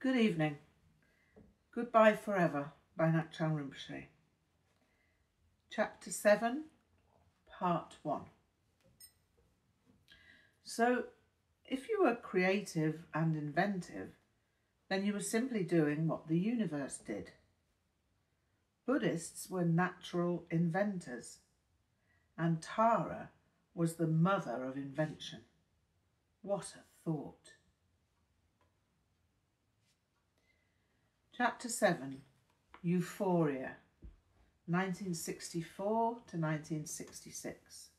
Good evening. Goodbye Forever by Ngak'chang Rinpoche. Chapter 7, Part 1. So, if you were creative and inventive, then you were simply doing what the universe did. Buddhists were natural inventors, and Tara was the mother of invention. What a thought! Chapter 7 Euphoria 1964 to 1966.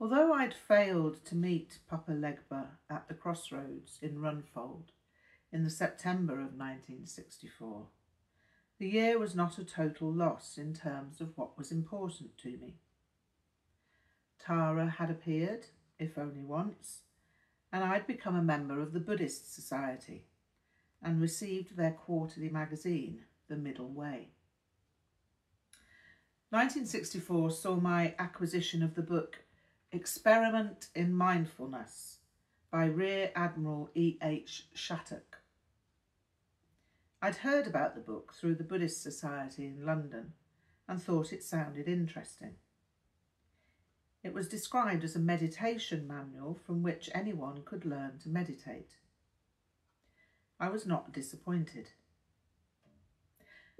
Although I'd failed to meet Papa Legba at the crossroads in Runfold in the September of 1964, the year was not a total loss in terms of what was important to me. Tara had appeared, if only once, and I'd become a member of the Buddhist Society and received their quarterly magazine, The Middle Way. 1964 saw my acquisition of the book Experiment in Mindfulness by Rear Admiral E. H. Shattock. I'd heard about the book through the Buddhist Society in London and thought it sounded interesting. It was described as a meditation manual from which anyone could learn to meditate. I was not disappointed.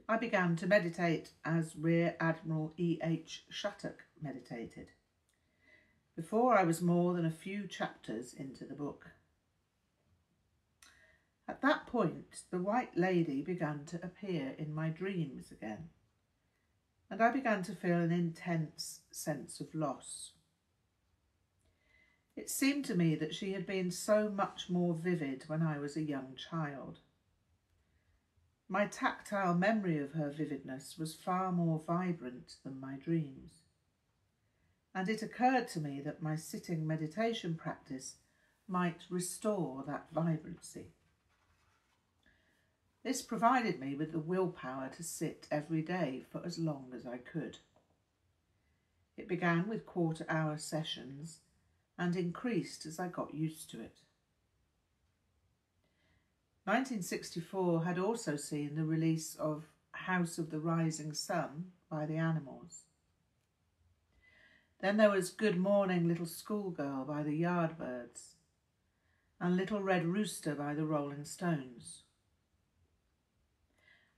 I began to meditate as Rear Admiral E. H. Shattock meditated, before I was more than a few chapters into the book. At that point, the White Lady began to appear in my dreams again, and I began to feel an intense sense of loss. It seemed to me that she had been so much more vivid when I was a young child. My tactile memory of her vividness was far more vibrant than my dreams. And it occurred to me that my sitting meditation practice might restore that vibrancy. This provided me with the willpower to sit every day for as long as I could. It began with quarter hour sessions and increased as I got used to it. 1964 had also seen the release of House of the Rising Sun by the Animals. Then there was Good Morning Little Schoolgirl by the Yardbirds and Little Red Rooster by the Rolling Stones.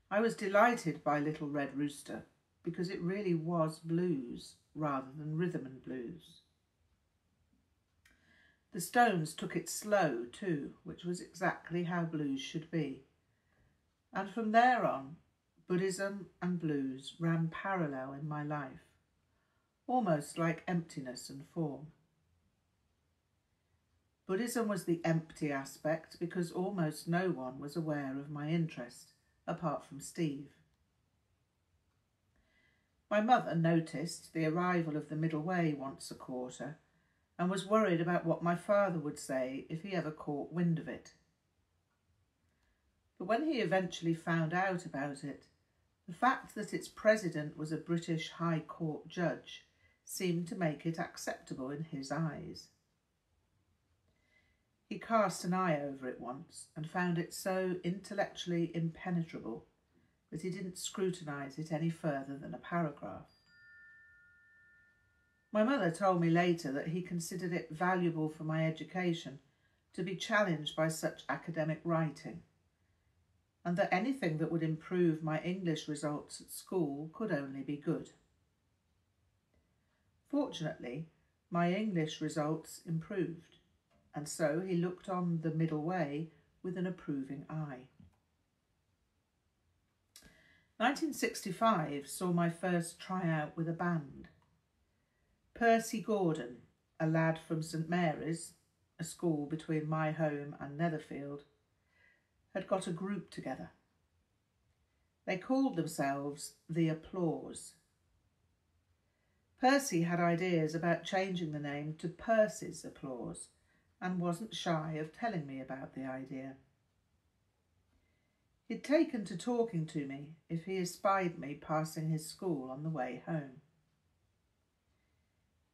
I was delighted by Little Red Rooster because it really was blues rather than rhythm and blues. The Stones took it slow too, which was exactly how blues should be. And from there on, Buddhism and blues ran parallel in my life, almost like emptiness and form. Buddhism was the empty aspect because almost no one was aware of my interest, apart from Steve. My mother noticed the arrival of the middle way once a quarter and was worried about what my father would say if he ever caught wind of it. But when he eventually found out about it, the fact that its president was a British High Court judge seemed to make it acceptable in his eyes. He cast an eye over it once and found it so intellectually impenetrable that he didn't scrutinise it any further than a paragraph. My mother told me later that he considered it valuable for my education to be challenged by such academic writing, and that anything that would improve my English results at school could only be good. Fortunately, my English results improved, and so he looked on the middle way with an approving eye. 1965 saw my first tryout with a band. Percy Gordon, a lad from St Mary's, a school between my home and Netherfield, had got a group together. They called themselves The Applause. Percy had ideas about changing the name to Percy's Applause and wasn't shy of telling me about the idea. He'd taken to talking to me if he espied me passing his school on the way home.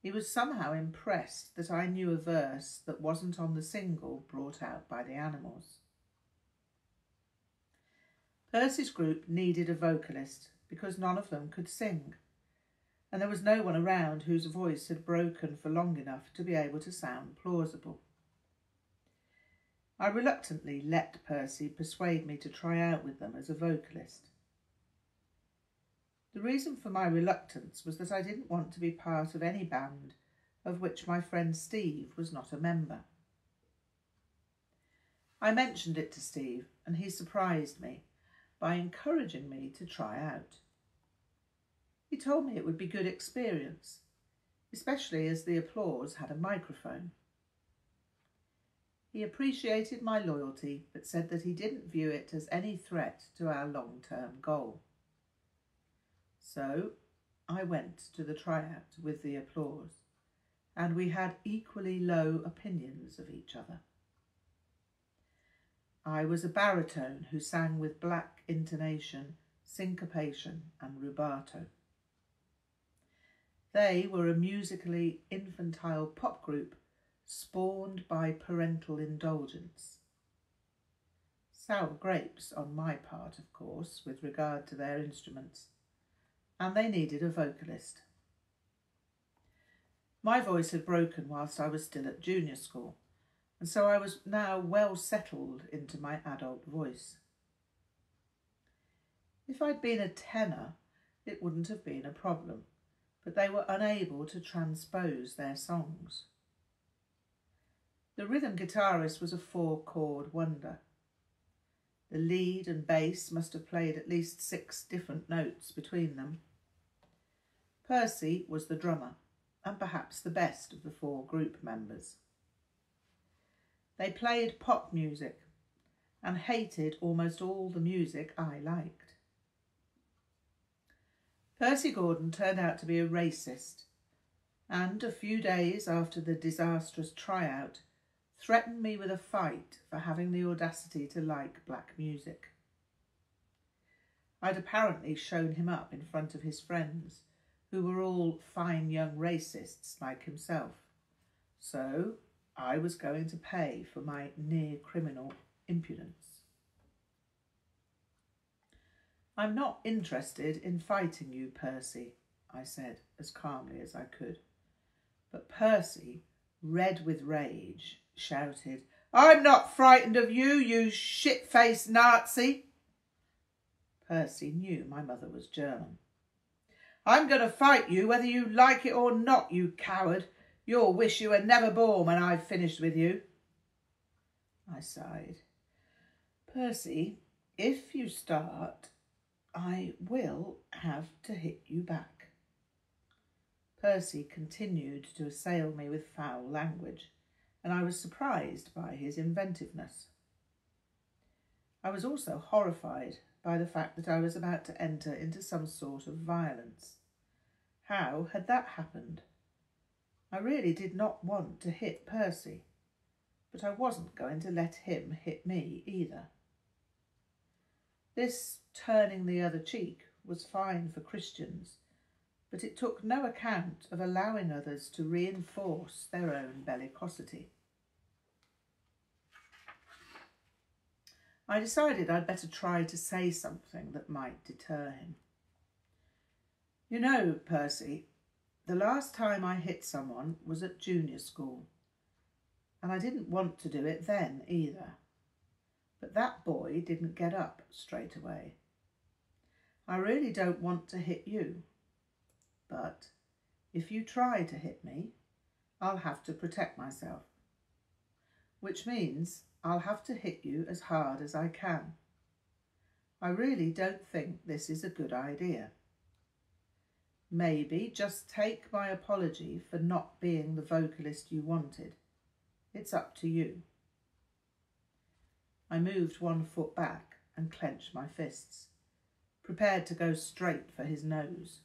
He was somehow impressed that I knew a verse that wasn't on the single brought out by the animals. Percy's group needed a vocalist because none of them could sing, and there was no one around whose voice had broken for long enough to be able to sound plausible. I reluctantly let Percy persuade me to try out with them as a vocalist. The reason for my reluctance was that I didn't want to be part of any band of which my friend Steve was not a member. I mentioned it to Steve and he surprised me by encouraging me to try out. He told me it would be good experience, especially as the applause had a microphone. He appreciated my loyalty but said that he didn't view it as any threat to our long-term goal. So I went to the tryout with the applause and we had equally low opinions of each other. I was a baritone who sang with black intonation, syncopation and rubato. They were a musically infantile pop group spawned by parental indulgence. Sour grapes on my part, of course, with regard to their instruments, and they needed a vocalist. My voice had broken whilst I was still at junior school, and so I was now well settled into my adult voice. If I'd been a tenor, it wouldn't have been a problem, but they were unable to transpose their songs. The rhythm guitarist was a four chord wonder. The lead and bass must have played at least six different notes between them. Percy was the drummer and perhaps the best of the four group members. They played pop music and hated almost all the music I liked. Percy Gordon turned out to be a racist and a few days after the disastrous tryout threatened me with a fight for having the audacity to like black music. I'd apparently shown him up in front of his friends, who were all fine young racists like himself. So I was going to pay for my near criminal impudence. I'm not interested in fighting you, Percy, I said as calmly as I could. But Percy, red with rage, shouted, I'm not frightened of you, you shit-faced Nazi. Percy knew my mother was German. I'm going to fight you whether you like it or not, you coward, You'll wish you were never born when I've finished with you. I sighed. Percy, if you start, I will have to hit you back. Percy continued to assail me with foul language, and I was surprised by his inventiveness. I was also horrified by the fact that I was about to enter into some sort of violence. How had that happened? I really did not want to hit Percy, but I wasn't going to let him hit me either. This turning the other cheek was fine for Christians, but it took no account of allowing others to reinforce their own bellicosity. I decided I'd better try to say something that might deter him. You know, Percy, the last time I hit someone was at junior school, and I didn't want to do it then either. But that boy didn't get up straight away. I really don't want to hit you, but if you try to hit me, I'll have to protect myself, which means I'll have to hit you as hard as I can. I really don't think this is a good idea. Maybe just take my apology for not being the vocalist you wanted. It's up to you. I moved one foot back and clenched my fists, prepared to go straight for his nose.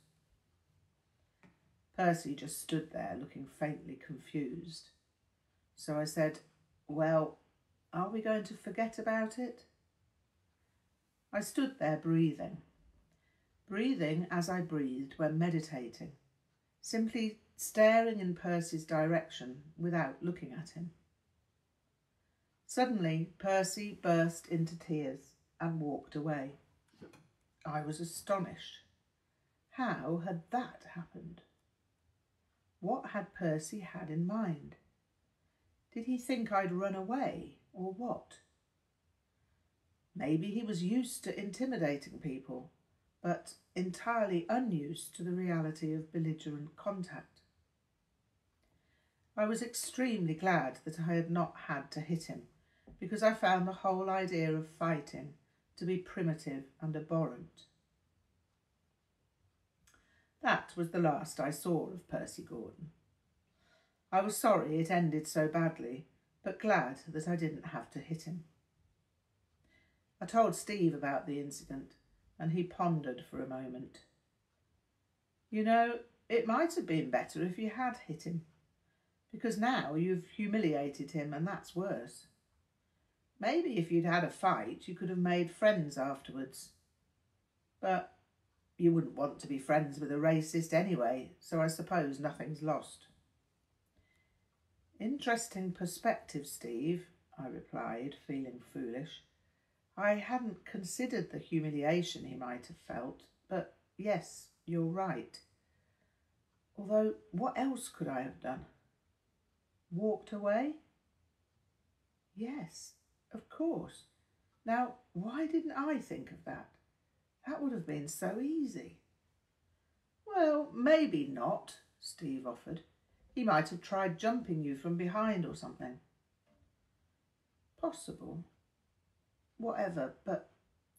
Percy just stood there looking faintly confused. So I said, Well, are we going to forget about it? I stood there breathing breathing as I breathed when meditating, simply staring in Percy's direction without looking at him. Suddenly, Percy burst into tears and walked away. I was astonished. How had that happened? What had Percy had in mind? Did he think I'd run away, or what? Maybe he was used to intimidating people, but entirely unused to the reality of belligerent contact. I was extremely glad that I had not had to hit him, because I found the whole idea of fighting to be primitive and abhorrent. That was the last I saw of Percy Gordon. I was sorry it ended so badly, but glad that I didn't have to hit him. I told Steve about the incident, and he pondered for a moment. You know, it might have been better if you had hit him, because now you've humiliated him, and that's worse. Maybe if you'd had a fight, you could have made friends afterwards. But you wouldn't want to be friends with a racist anyway, so I suppose nothing's lost. Interesting perspective, Steve, I replied, feeling foolish. I hadn't considered the humiliation he might have felt, but yes, you're right. Although, what else could I have done? Walked away? Yes, of course. Now, why didn't I think of that? That would have been so easy. Well, maybe not, Steve offered. He might have tried jumping you from behind or something. Possible. Whatever, but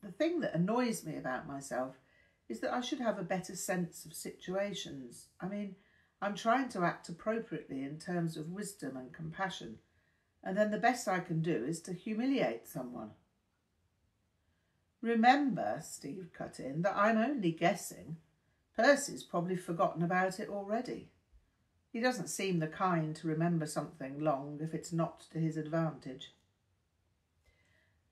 the thing that annoys me about myself is that I should have a better sense of situations. I mean, I'm trying to act appropriately in terms of wisdom and compassion, and then the best I can do is to humiliate someone. Remember, Steve cut in, that I'm only guessing. Percy's probably forgotten about it already. He doesn't seem the kind to remember something long if it's not to his advantage.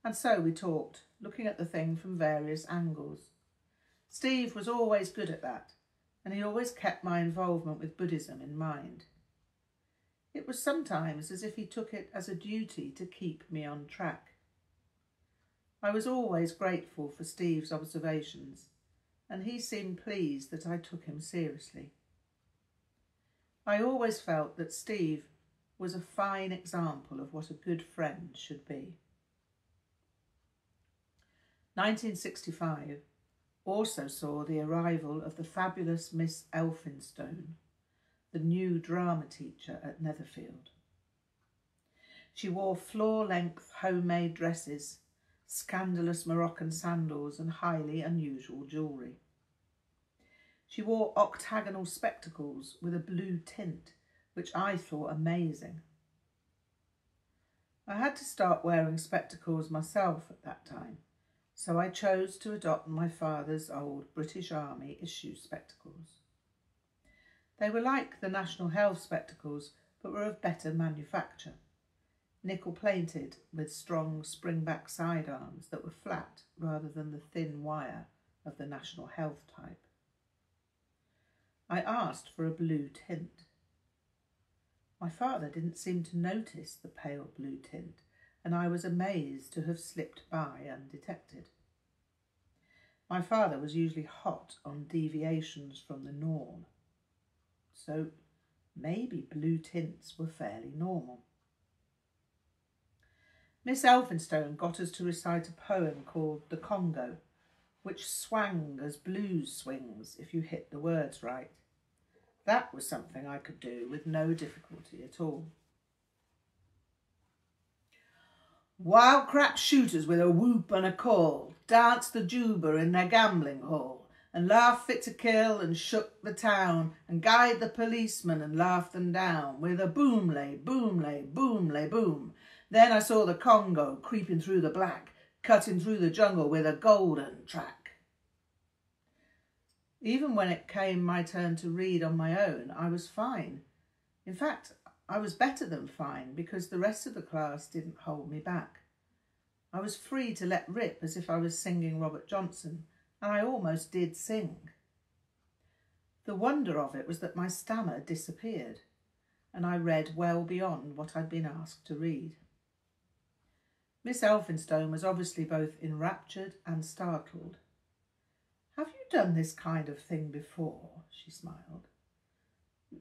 And so we talked, looking at the thing from various angles. Steve was always good at that, and he always kept my involvement with Buddhism in mind. It was sometimes as if he took it as a duty to keep me on track. I was always grateful for Steve's observations, and he seemed pleased that I took him seriously. I always felt that Steve was a fine example of what a good friend should be. 1965 also saw the arrival of the fabulous Miss Elphinstone, the new drama teacher at Netherfield. She wore floor length homemade dresses scandalous Moroccan sandals, and highly unusual jewellery. She wore octagonal spectacles with a blue tint, which I thought amazing. I had to start wearing spectacles myself at that time, so I chose to adopt my father's old British Army issue spectacles. They were like the National Health spectacles, but were of better manufacture nickel plated with strong springback sidearms that were flat rather than the thin wire of the National Health type. I asked for a blue tint. My father didn't seem to notice the pale blue tint, and I was amazed to have slipped by undetected. My father was usually hot on deviations from the norm, so maybe blue tints were fairly normal. Miss Elphinstone got us to recite a poem called The Congo, which swang as blues swings if you hit the words right. That was something I could do with no difficulty at all. Wild crap shooters with a whoop and a call danced the juba in their gambling hall and laughed fit to kill and shook the town and guyed the policemen and laughed them down with a boom lay, boom lay, boom lay, boom then I saw the Congo creeping through the black, cutting through the jungle with a golden track. Even when it came my turn to read on my own, I was fine. In fact, I was better than fine because the rest of the class didn't hold me back. I was free to let rip as if I was singing Robert Johnson, and I almost did sing. The wonder of it was that my stammer disappeared, and I read well beyond what I'd been asked to read. Miss Elphinstone was obviously both enraptured and startled. Have you done this kind of thing before? she smiled.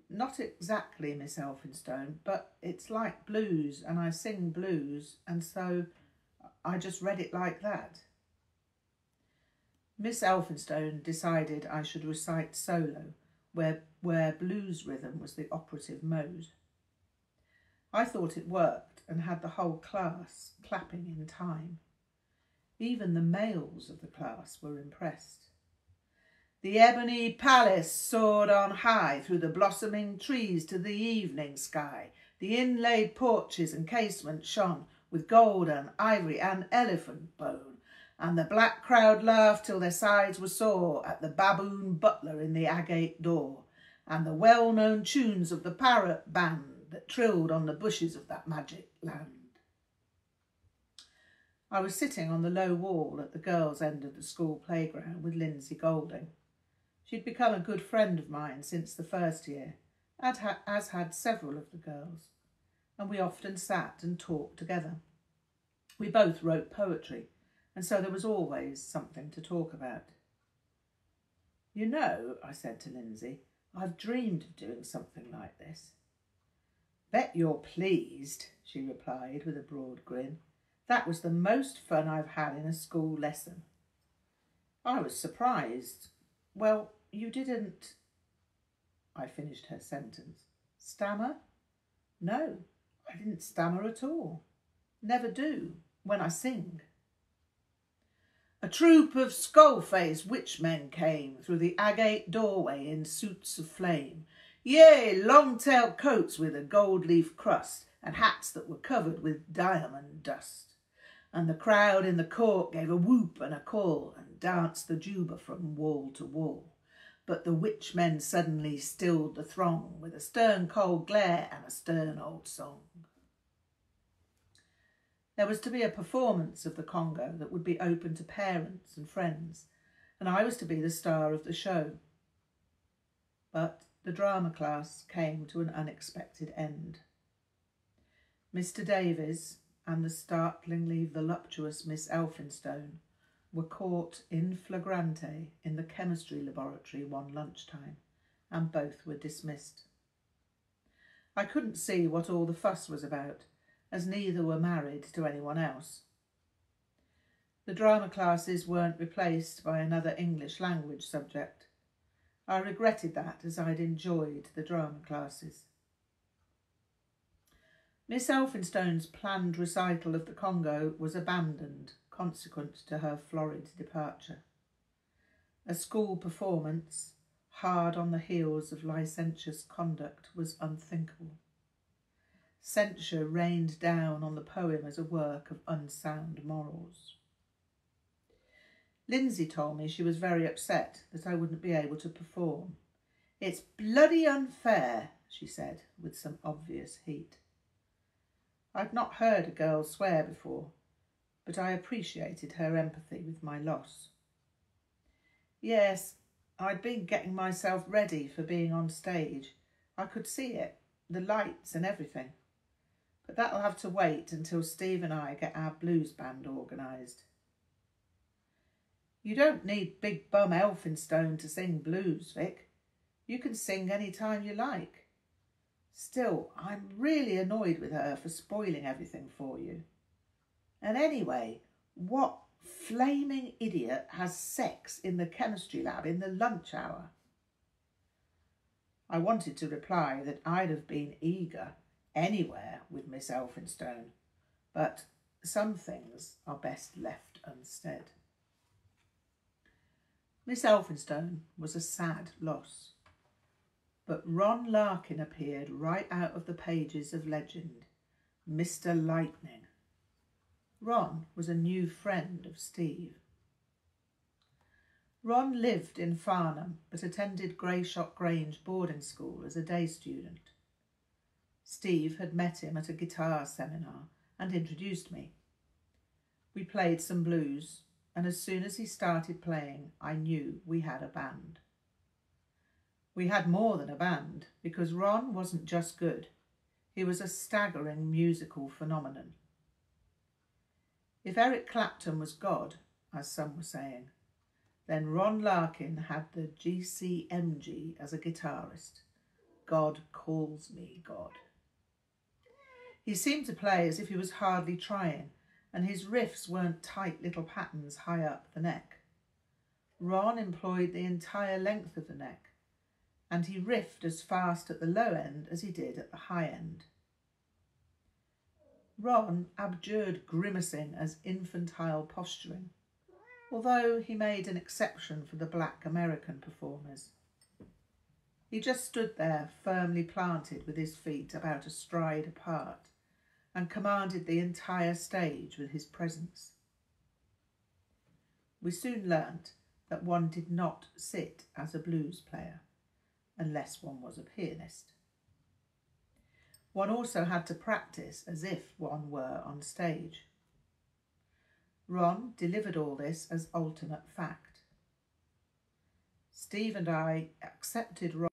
Not exactly, Miss Elphinstone, but it's like blues, and I sing blues, and so I just read it like that. Miss Elphinstone decided I should recite solo, where, where blues rhythm was the operative mode. I thought it worked and had the whole class clapping in time. Even the males of the class were impressed. The ebony palace soared on high through the blossoming trees to the evening sky. The inlaid porches and casements shone with gold and ivory and elephant bone. And the black crowd laughed till their sides were sore at the baboon butler in the agate door, and the well-known tunes of the parrot band that trilled on the bushes of that magic land. I was sitting on the low wall at the girls' end of the school playground with Lindsay Golding. She'd become a good friend of mine since the first year, as had several of the girls, and we often sat and talked together. We both wrote poetry, and so there was always something to talk about. You know, I said to Lindsay, I've dreamed of doing something like this. Bet you're pleased, she replied with a broad grin. That was the most fun I've had in a school lesson. I was surprised. Well, you didn't, I finished her sentence. Stammer? No, I didn't stammer at all. Never do, when I sing. A troop of skull-faced witch-men came through the agate doorway in suits of flame. Yea, long-tailed coats with a gold-leaf crust, and hats that were covered with diamond dust. And the crowd in the court gave a whoop and a call, and danced the juba from wall to wall but the witch men suddenly stilled the throng with a stern cold glare and a stern old song. There was to be a performance of the Congo that would be open to parents and friends, and I was to be the star of the show. But the drama class came to an unexpected end. Mr. Davies and the startlingly voluptuous Miss Elphinstone were caught in flagrante in the chemistry laboratory one lunchtime, and both were dismissed. I couldn't see what all the fuss was about, as neither were married to anyone else. The drama classes weren't replaced by another English language subject. I regretted that as I'd enjoyed the drama classes. Miss Elphinstone's planned recital of the Congo was abandoned consequent to her florid departure. A school performance, hard on the heels of licentious conduct, was unthinkable. Censure rained down on the poem as a work of unsound morals. Lindsay told me she was very upset that I wouldn't be able to perform. It's bloody unfair, she said with some obvious heat. I'd not heard a girl swear before, but I appreciated her empathy with my loss. Yes, I'd been getting myself ready for being on stage. I could see it, the lights and everything. But that'll have to wait until Steve and I get our blues band organised. You don't need Big Bum Elphinstone to sing blues, Vic. You can sing any time you like. Still, I'm really annoyed with her for spoiling everything for you. And anyway, what flaming idiot has sex in the chemistry lab in the lunch hour? I wanted to reply that I'd have been eager anywhere with Miss Elphinstone, but some things are best left unsaid. Miss Elphinstone was a sad loss, but Ron Larkin appeared right out of the pages of legend, Mr. Lightning, Ron was a new friend of Steve. Ron lived in Farnham but attended Greyshot Grange boarding school as a day student. Steve had met him at a guitar seminar and introduced me. We played some blues, and as soon as he started playing, I knew we had a band. We had more than a band because Ron wasn't just good, he was a staggering musical phenomenon. If Eric Clapton was God, as some were saying, Then Ron Larkin had the GCMG as a guitarist. God calls me God. He seemed to play as if he was hardly trying, and his riffs weren't tight little patterns high up the neck. Ron employed the entire length of the neck, and he riffed as fast at the low end as he did at the high end. Ron abjured grimacing as infantile posturing, although he made an exception for the black American performers. He just stood there, firmly planted with his feet about a stride apart, and commanded the entire stage with his presence. We soon learnt that one did not sit as a blues player, unless one was a pianist. One also had to practice as if one were on stage. Ron delivered all this as ultimate fact. Steve and I accepted Ron